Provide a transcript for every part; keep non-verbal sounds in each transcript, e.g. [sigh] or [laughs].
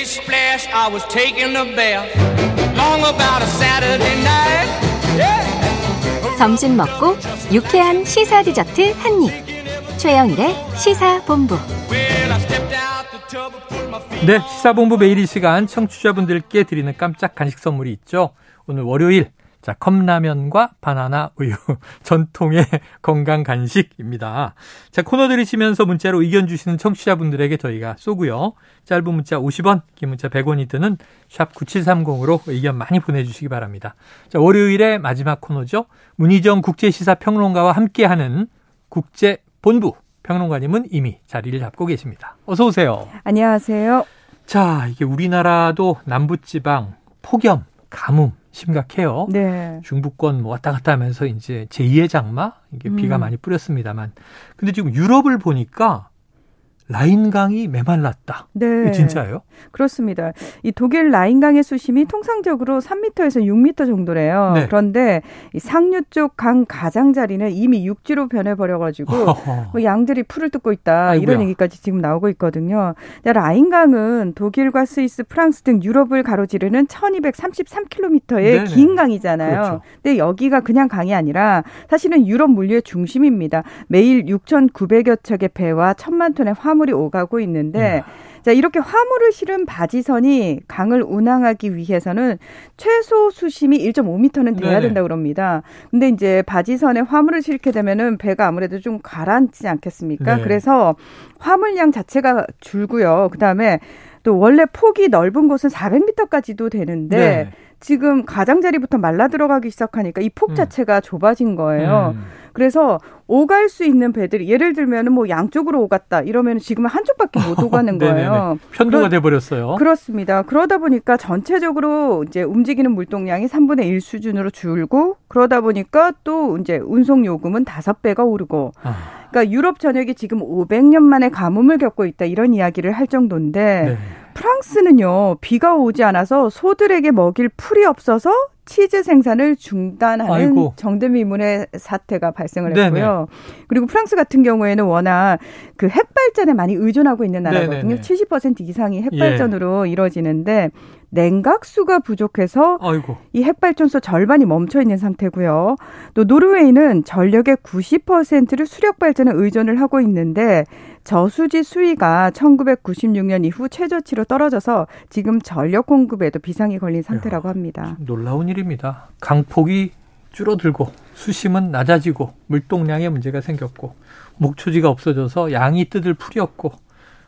Splish splash, I was taking a bath. Long about a Saturday night. Yeah. 점심 먹고 유쾌한 시사 디저트 한 입. 최영일의 시사 본부. Well, I stepped out the tub and put my feet. 네, 시사본부 매일 이 시간 청취자분들께 드리는 깜짝 간식 선물이 있죠. 오늘 월요일, 자, 컵라면과 바나나 우유, [laughs] 전통의 건강 간식입니다. 자, 코너 들으시면서 문자로 의견 주시는 청취자분들에게 저희가 쏘고요. 짧은 문자 50원, 긴 문자 100원이 드는 샵 9730으로 의견 많이 보내주시기 바랍니다. 자, 월요일의 마지막 코너죠. 문희정 국제시사 평론가와 함께하는 국제본부. 평론가님은 이미 자리를 잡고 계십니다. 어서 오세요. 안녕하세요. 자, 이게 우리나라도 남부지방 폭염, 가뭄 심각해요. 네. 중부권 뭐 왔다 갔다 하면서 이제 제2의 장마 이게 비가 음. 많이 뿌렸습니다만 근데 지금 유럽을 보니까 라인강이 메말랐다. 네. 진짜예요? 그렇습니다. 이 독일 라인강의 수심이 통상적으로 3m에서 6m 정도래요. 네. 그런데 이 상류 쪽 강 가장자리는 이미 육지로 변해버려가지고 뭐 양들이 풀을 뜯고 있다 아이고야. 이런 얘기까지 지금 나오고 있거든요. 라인강은 독일과 스위스, 프랑스 등 유럽을 가로지르는 1233km의 네네. 긴 강이잖아요. 그렇죠. 근데 여기가 그냥 강이 아니라 사실은 유럽 물류의 중심입니다. 매일 6,900여 척의 배와 1천만 톤의 화물 이 오가고 있는데 자, 이렇게 화물을 실은 바지선이 강을 운항하기 위해서는 최소 수심이 1.5m는 돼야 네네. 된다고 그럽니다. 근데 이제 바지선에 화물을 실게 되면은 배가 아무래도 좀 가라앉지 않겠습니까? 네. 그래서 화물량 자체가 줄고요. 그다음에 또 원래 폭이 넓은 곳은 400m까지도 되는데 네. 지금 가장자리부터 말라 들어가기 시작하니까 이폭 음. 자체가 좁아진 거예요. 음. 그래서 오갈 수 있는 배들이 예를 들면은 뭐 양쪽으로 오갔다 이러면 지금은 한쪽밖에 못 [laughs] 오가는. 거예요. 편도가 돼 버렸어요. 그렇습니다. 그러다 보니까 전체적으로 이제 움직이는 물동량이 3분의 1 수준으로 줄고 그러다 보니까 또 이제 운송 요금은 다섯 배가 오르고 아, 그러니까 유럽 전역이 지금 500년 만에 가뭄을 겪고 있다 이런 이야기를 할 정도인데 네. 프랑스는요 비가 오지 않아서 소들에게 먹일 풀이 없어서 치즈 생산을 중단하는 아이고. 정대미문의 사태가 발생을 네네. 했고요. 그리고 프랑스 같은 경우에는 워낙 그 핵발전에 많이 의존하고 있는 나라거든요. 네네네. 예. 70% 이상이 핵발전으로 이루어지는데 냉각수가 부족해서 아이고. 이 핵발전소 절반이 멈춰 있는 상태고요. 또 노르웨이는 전력의 90%를 수력 발전에 의존을 하고 있는데 저수지 수위가 1996년 이후 최저치로 떨어져서 지금 전력 공급에도 비상이 걸린 상태라고 합니다. 놀라운 일입니다. 강폭이 줄어들고 수심은 낮아지고 물동량에 문제가 생겼고 목초지가 없어져서 양이 뜯을 풀이 없고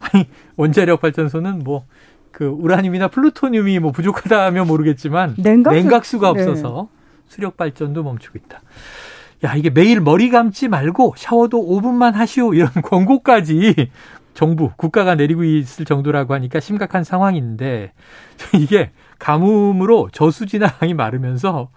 아니 원자력 발전소는 뭐 그 우라늄이나 플루토늄이 뭐 부족하다 하면 모르겠지만 냉각수- 가 네. 없어서 수력 발전도 멈추고 있다. 야 이게 매일 머리 감지 말고 샤워도 5분만 하시오 이런 [laughs] 권고까지 정부 국가가 내리고 있을 정도라고 하니까 심각한 상황인데 [laughs] 이게 가뭄으로 저수지나 [laughs] 강이 마르면서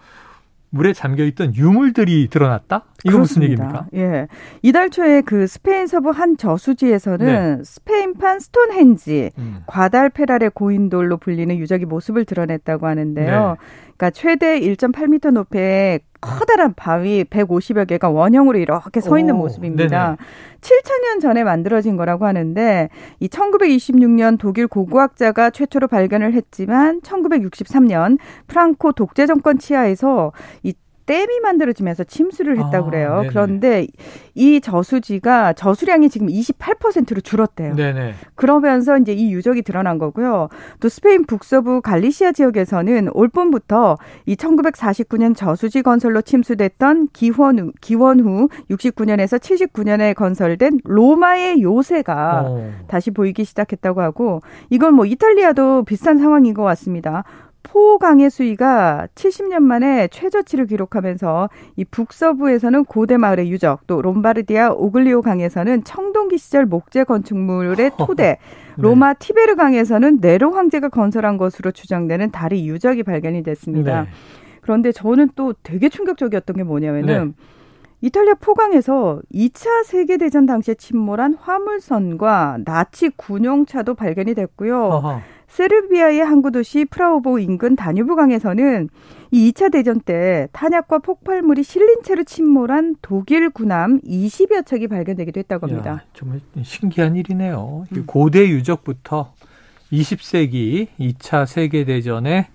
물에 잠겨 있던 유물들이 드러났다? 이거 무슨. 얘기입니까? 예. 이달 초에 그 스페인 서부 한 저수지에서는 스페인판 스톤헨지, 음. 과달페랄의 고인돌로 불리는 유적이 모습을 드러냈다고 하는데요. 네. 그러니까 최대 1.8m 높이의 커다란 바위 150여 개가 원형으로 이렇게 서 있는 오, 모습입니다. 7천년 전에 만들어진 거라고 하는데 이 1926년 독일 고고학자가 최초로 발견을 했지만 1963년 프랑코 독재 정권 치하에서 이 댐이 만들어지면서 침수를 했다고 아, 그래요. 네네. 그런데 이 저수지가 저수량이 지금 28%로 줄었대요. 네네. 그러면서 이제 이 유적이 드러난 거고요. 또 스페인 북서부 갈리시아 지역에서는 올 봄부터 이 1949년 저수지 건설로 침수됐던 기원 후, 기원 후 69년에서 79년에 건설된 로마의 요새가 어. 다시 보이기 시작했다고 하고 이건 뭐 이탈리아도 비슷한 상황인 것 같습니다. 포강의 수위가 70년 만에 최저치를 기록하면서 이 북서부에서는 고대 마을의 유적, 또 롬바르디아 오글리오 강에서는 청동기 시절 목재 건축물의 [laughs] 토대, 네. 로마 티베르 강에서는 네로 황제가 건설한 것으로 추정되는 다리 유적이 발견이 됐습니다. 네. 그런데 저는 또 되게 충격적이었던 게 뭐냐면은 네. 이탈리아 포강에서 2차 세계대전 당시에 침몰한 화물선과 나치 군용차도 발견이 됐고요. 어허. 세르비아의 항구 도시 프라우보 인근 다뉴브 강에서는 이 2차 대전 때 탄약과 폭발물이 실린 채로 침몰한 독일 군함 20여 척이 발견되기도 했다고 합니다. 야, 정말 신기한 일이네요. 이 음. 고대 유적부터 20세기 2차 세계 대전에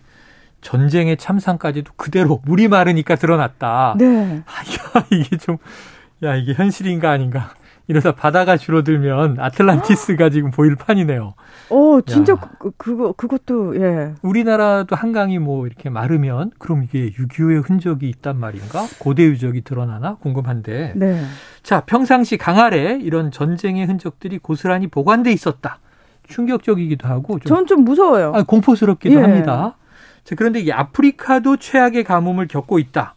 전쟁의 참상까지도 그대로 물이 마르니까 드러났다. 네. 아, 야, [laughs] 이게 좀, 야, 이게 현실인가 아닌가. 이러다 바다가 줄어들면 아틀란티스가 지금 보일 판이네요. 어, 진짜 야. 그, 그거, 그것도, 예. 우리나라도 한강이 뭐 이렇게 마르면 그럼 이게 6.25의 흔적이 있단 말인가? 고대 유적이 드러나나? 궁금한데. 네. 자, 평상시 강아래 이런 전쟁의 흔적들이 고스란히 보관돼 있었다. 충격적이기도 하고 좀전좀 무서워요. 아, 공포스럽기도 예. 합니다. 자, 그런데 이 아프리카도 최악의 가뭄을 겪고 있다.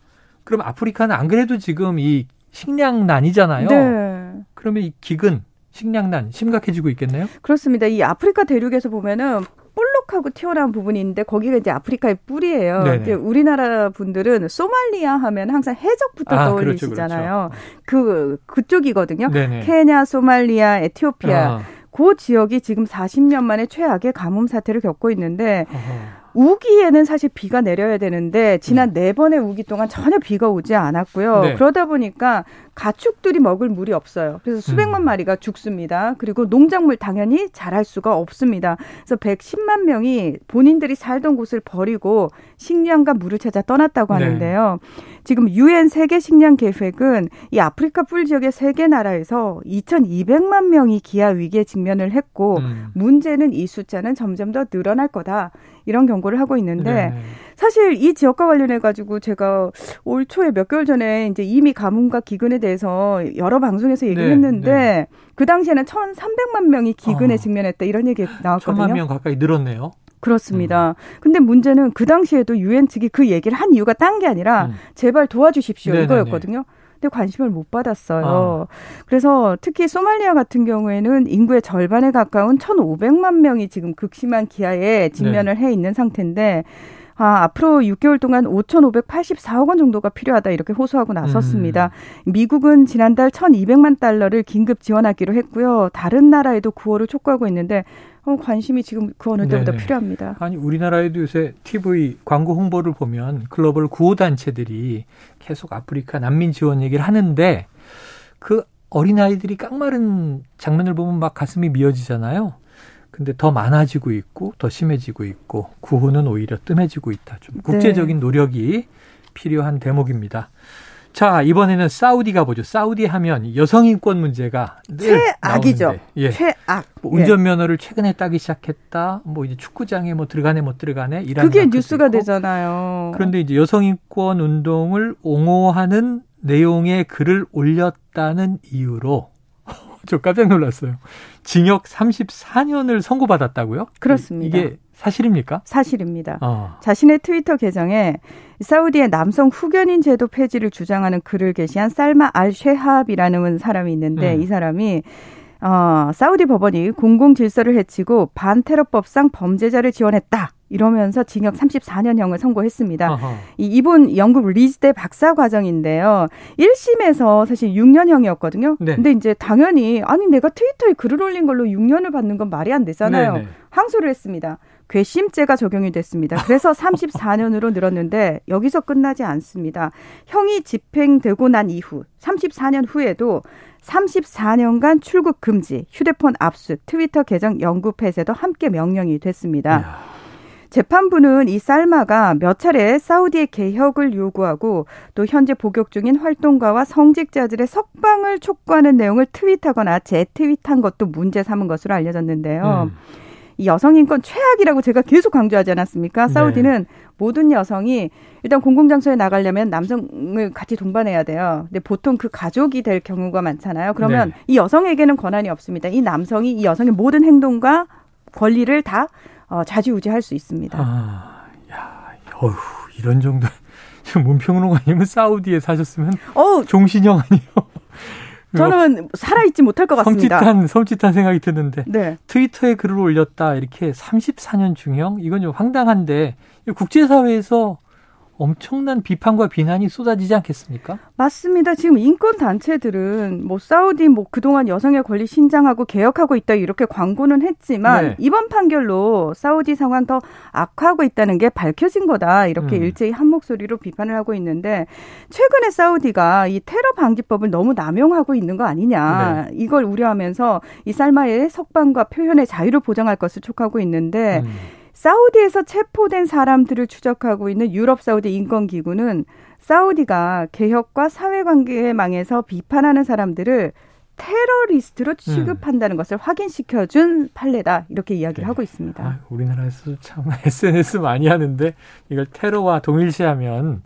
그럼 아프리카는 안 그래도 지금 이 식량난이잖아요. 네. 그러면 이 기근, 식량난 심각해지고 있겠네요. 그렇습니다. 이 아프리카 대륙에서 보면은 볼록하고 튀어나온 부분이 있는데 거기가 이제 아프리카의 뿔이에요. 이제 우리나라 분들은 소말리아 하면 항상 해적부터 아, 떠올리시잖아요. 그 그쪽이거든요. 네네. 케냐, 소말리아, 에티오피아. 아, 그 지역이 지금 40년 만에 최악의 가뭄 사태를 겪고 있는데 어허. 우기에는 사실 비가 내려야 되는데 지난 네 번의 우기 동안 전혀 비가 오지 않았고요. 네. 그러다 보니까 가축들이 먹을 물이 없어요. 그래서 수백만 음. 마리가 죽습니다. 그리고 농작물 당연히 자랄 수가 없습니다. 그래서 110만 명이 본인들이 살던 곳을 버리고 식량과 물을 찾아 떠났다고 네. 하는데요. 지금 유엔 세계 식량 계획은 이 아프리카 뿔 지역의 세 개 나라에서 2,200만 명이 기아 위기에 직면을 했고 음. 문제는 이 숫자는 점점 더 늘어날 거다. 이런 경고를 하고 있는데 네네. 사실 이 지역과 관련해 가지고 제가 올 초에 몇 개월 전에 이제 이미 가뭄과 기근에 대해서 여러 방송에서 얘기를 네, 했는데 네. 그 당시에는 1,300만 명이 기근에 어. 직면했다 이런 얘기 나왔거든요. 천만 명 가까이 늘었네요. 그렇습니다. 근데 문제는 그 당시에도 유엔 측이 그 얘기를 한 이유가 딴 게 아니라 음. 제발 도와주십시오 네네네. 이거였거든요. 근데 관심을 못 받았어요. 아. 그래서 특히 소말리아 같은 경우에는 인구의 절반에 가까운 1,500만 명이 지금 극심한 기아에 직면을 네. 해 있는 상태인데 아, 앞으로 6개월 동안 5,584억 원 정도가 필요하다 이렇게 호소하고 나섰습니다. 음. 미국은 지난달 1,200만 달러를 긴급 지원하기로 했고요. 다른 나라에도 구호를 촉구하고 있는데 어, 관심이 지금 그 어느 때보다 네네. 필요합니다. 아니 우리나라에도 요새 TV 광고 홍보를 보면 글로벌 구호 단체들이 계속 아프리카 난민 지원 얘기를 하는데 그 어린 아이들이 깡마른 장면을 보면 막 가슴이 미어지잖아요. 근데 더 많아지고 있고 더 심해지고 있고 구호는 오히려 뜸해지고 있다. 좀 네. 국제적인 노력이 필요한 대목입니다. 자 이번에는 사우디 가보죠. 사우디 하면 여성 인권 문제가 늘 최악이죠. 나오는데, 예. 최악. 뭐 운전면허를 최근에 따기 시작했다. 뭐 이제 축구장에 뭐 들어가네 못 들어가네 예. 이런 그게 뉴스가 있고. 되잖아요. 그런데 이제 여성 인권 운동을 옹호하는 내용의 글을 올렸다는 이유로 저 깜짝 놀랐어요. 징역 34년을 선고받았다고요? 그렇습니다. 이게 사실입니까? 사실입니다. 어. 자신의 트위터 계정에 사우디의 남성 후견인 제도 폐지를 주장하는 글을 게시한 살마 알 쉐합이라는 사람이 있는데 음. 이 사람이 어, 사우디 법원이 공공 질서를 해치고 반테러법상 범죄자를 지원했다. 이러면서 징역 34년형을 선고했습니다. 이 이분 영국 리즈대 박사 과정인데요. 1심에서 사실 6년형이었거든요. 네. 근데 이제 당연히 아니 내가 트위터에 글을 올린 걸로 6년을 받는 건 말이 안 되잖아요. 네네. 항소를 했습니다. 괘씸죄가 적용이 됐습니다. 그래서 [laughs] 34년으로 늘었는데 여기서 끝나지 않습니다. 형이 집행되고 난 이후 34년 후에도 34년간 출국 금지, 휴대폰 압수, 트위터 계정 영구 폐쇄도 함께 명령이 됐습니다. 이야. 재판부는 이 살마가 몇 차례 사우디의 개혁을 요구하고 또 현재 복역 중인 활동가와 성직자들의 석방을 촉구하는 내용을 트윗하거나 재트윗한 것도 문제 삼은 것으로 알려졌는데요. 음. 이 여성 인권 최악이라고 제가 계속 강조하지 않았습니까? 네. 사우디는 모든 여성이 일단 공공장소에 나가려면 남성을 같이 동반해야 돼요. 근데 보통 그 가족이 될 경우가 많잖아요. 그러면 네. 이 여성에게는 권한이 없습니다. 이 남성이 이 여성의 모든 행동과 권리를 다 어, 좌지우지할 수 있습니다. 아, 야, 어휴, 이런 정도. 문평론가님은 사우디에 사셨으면 어우, 종신형 아니요? [laughs] 저는 살아있지 못할 것 같습니다. 섬찟한, 섬찟한 생각이 드는데. 네. 트위터에 글을 올렸다 이렇게 34년 중형 이건 좀 황당한데 이 국제사회에서 엄청난 비판과 비난이 쏟아지지 않겠습니까? 맞습니다. 지금 인권 단체들은 뭐 사우디 뭐 그동안 여성의 권리 신장하고 개혁하고 있다 이렇게 광고는 했지만 네. 이번 판결로 사우디 상황 더 악화하고 있다는 게 밝혀진 거다. 이렇게 음. 일제히 한 목소리로 비판을 하고 있는데 최근에 사우디가 이 테러 방지법을 너무 남용하고 있는 거 아니냐. 네. 이걸 우려하면서 이 살마의 석방과 표현의 자유를 보장할 것을 촉하고 있는데 음. 사우디에서 체포된 사람들을 추적하고 있는 유럽 사우디 인권 기구는 사우디가 개혁과 사회관계망에서 비판하는 사람들을 테러리스트로 취급한다는 음. 것을 확인시켜준 판례다 이렇게 이야기를 네. 하고 있습니다. 아, 우리나라에서 참 [laughs] SNS 많이 하는데 이걸 테러와 동일시하면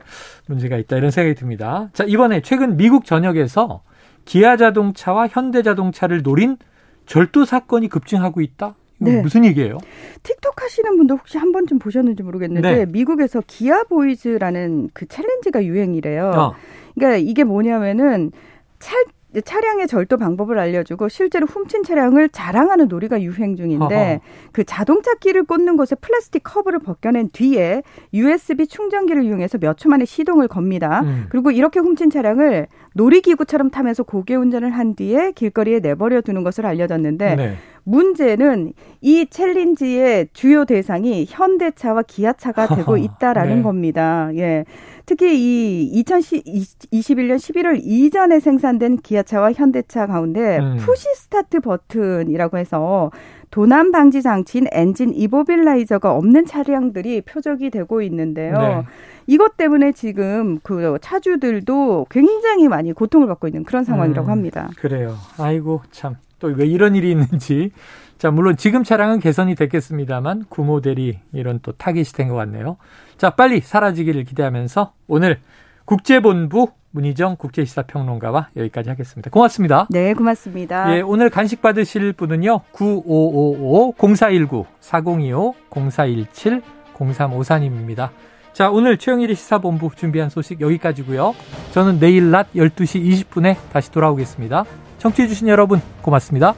문제가 있다 이런 생각이 듭니다. 자 이번에 최근 미국 전역에서 기아 자동차와 현대 자동차를 노린 절도 사건이 급증하고 있다. 네. 무슨 얘기예요? 틱톡 하시는 분도 혹시 한 번쯤 보셨는지 모르겠는데 네. 미국에서 기아 보이즈라는 그 챌린지가 유행이래요. 어. 그러니까 이게 뭐냐면은 차, 차량의 절도 방법을 알려주고 실제로 훔친 차량을 자랑하는 놀이가 유행 중인데 어허. 그 자동차 키를 꽂는 곳에 플라스틱 커버를 벗겨낸 뒤에 USB 충전기를 이용해서 몇 초 만에 시동을 겁니다. 음. 그리고 이렇게 훔친 차량을 놀이기구처럼 타면서 곡예 운전을 한 뒤에 길거리에 내버려 두는 것을 알려졌는데 네. 문제는 이 챌린지의 주요 대상이 현대차와 기아차가 되고 [laughs] 있다라는 네. 겁니다. 예. 특히 이 2021년 11월 이전에 생산된 기아차와 현대차 가운데 음. 푸시 스타트 버튼이라고 해서 도난 방지 장치인 엔진 이보빌라이저가 없는 차량들이 표적이 되고 있는데요. 네. 이것 때문에 지금 그 차주들도 굉장히 많이 고통을 받고 있는 그런 상황이라고 음, 합니다. 그래요. 아이고 참. 또 왜 이런 일이 있는지. 자, 물론 지금 차량은 개선이 됐겠습니다만 구모델이 이런 또 타깃이 된 것 같네요. 자, 빨리 사라지기를 기대하면서 오늘 국제본부 문희정 국제시사평론가와 여기까지 하겠습니다. 고맙습니다. 네, 고맙습니다. 예, 오늘 간식 받으실 분은요. 9555-0419-4025-0417-0354님입니다. 자, 오늘 최영일의 시사본부 준비한 소식 여기까지고요. 저는 내일 낮 12시 20분에 다시 돌아오겠습니다. 청취해주신 여러분 고맙습니다.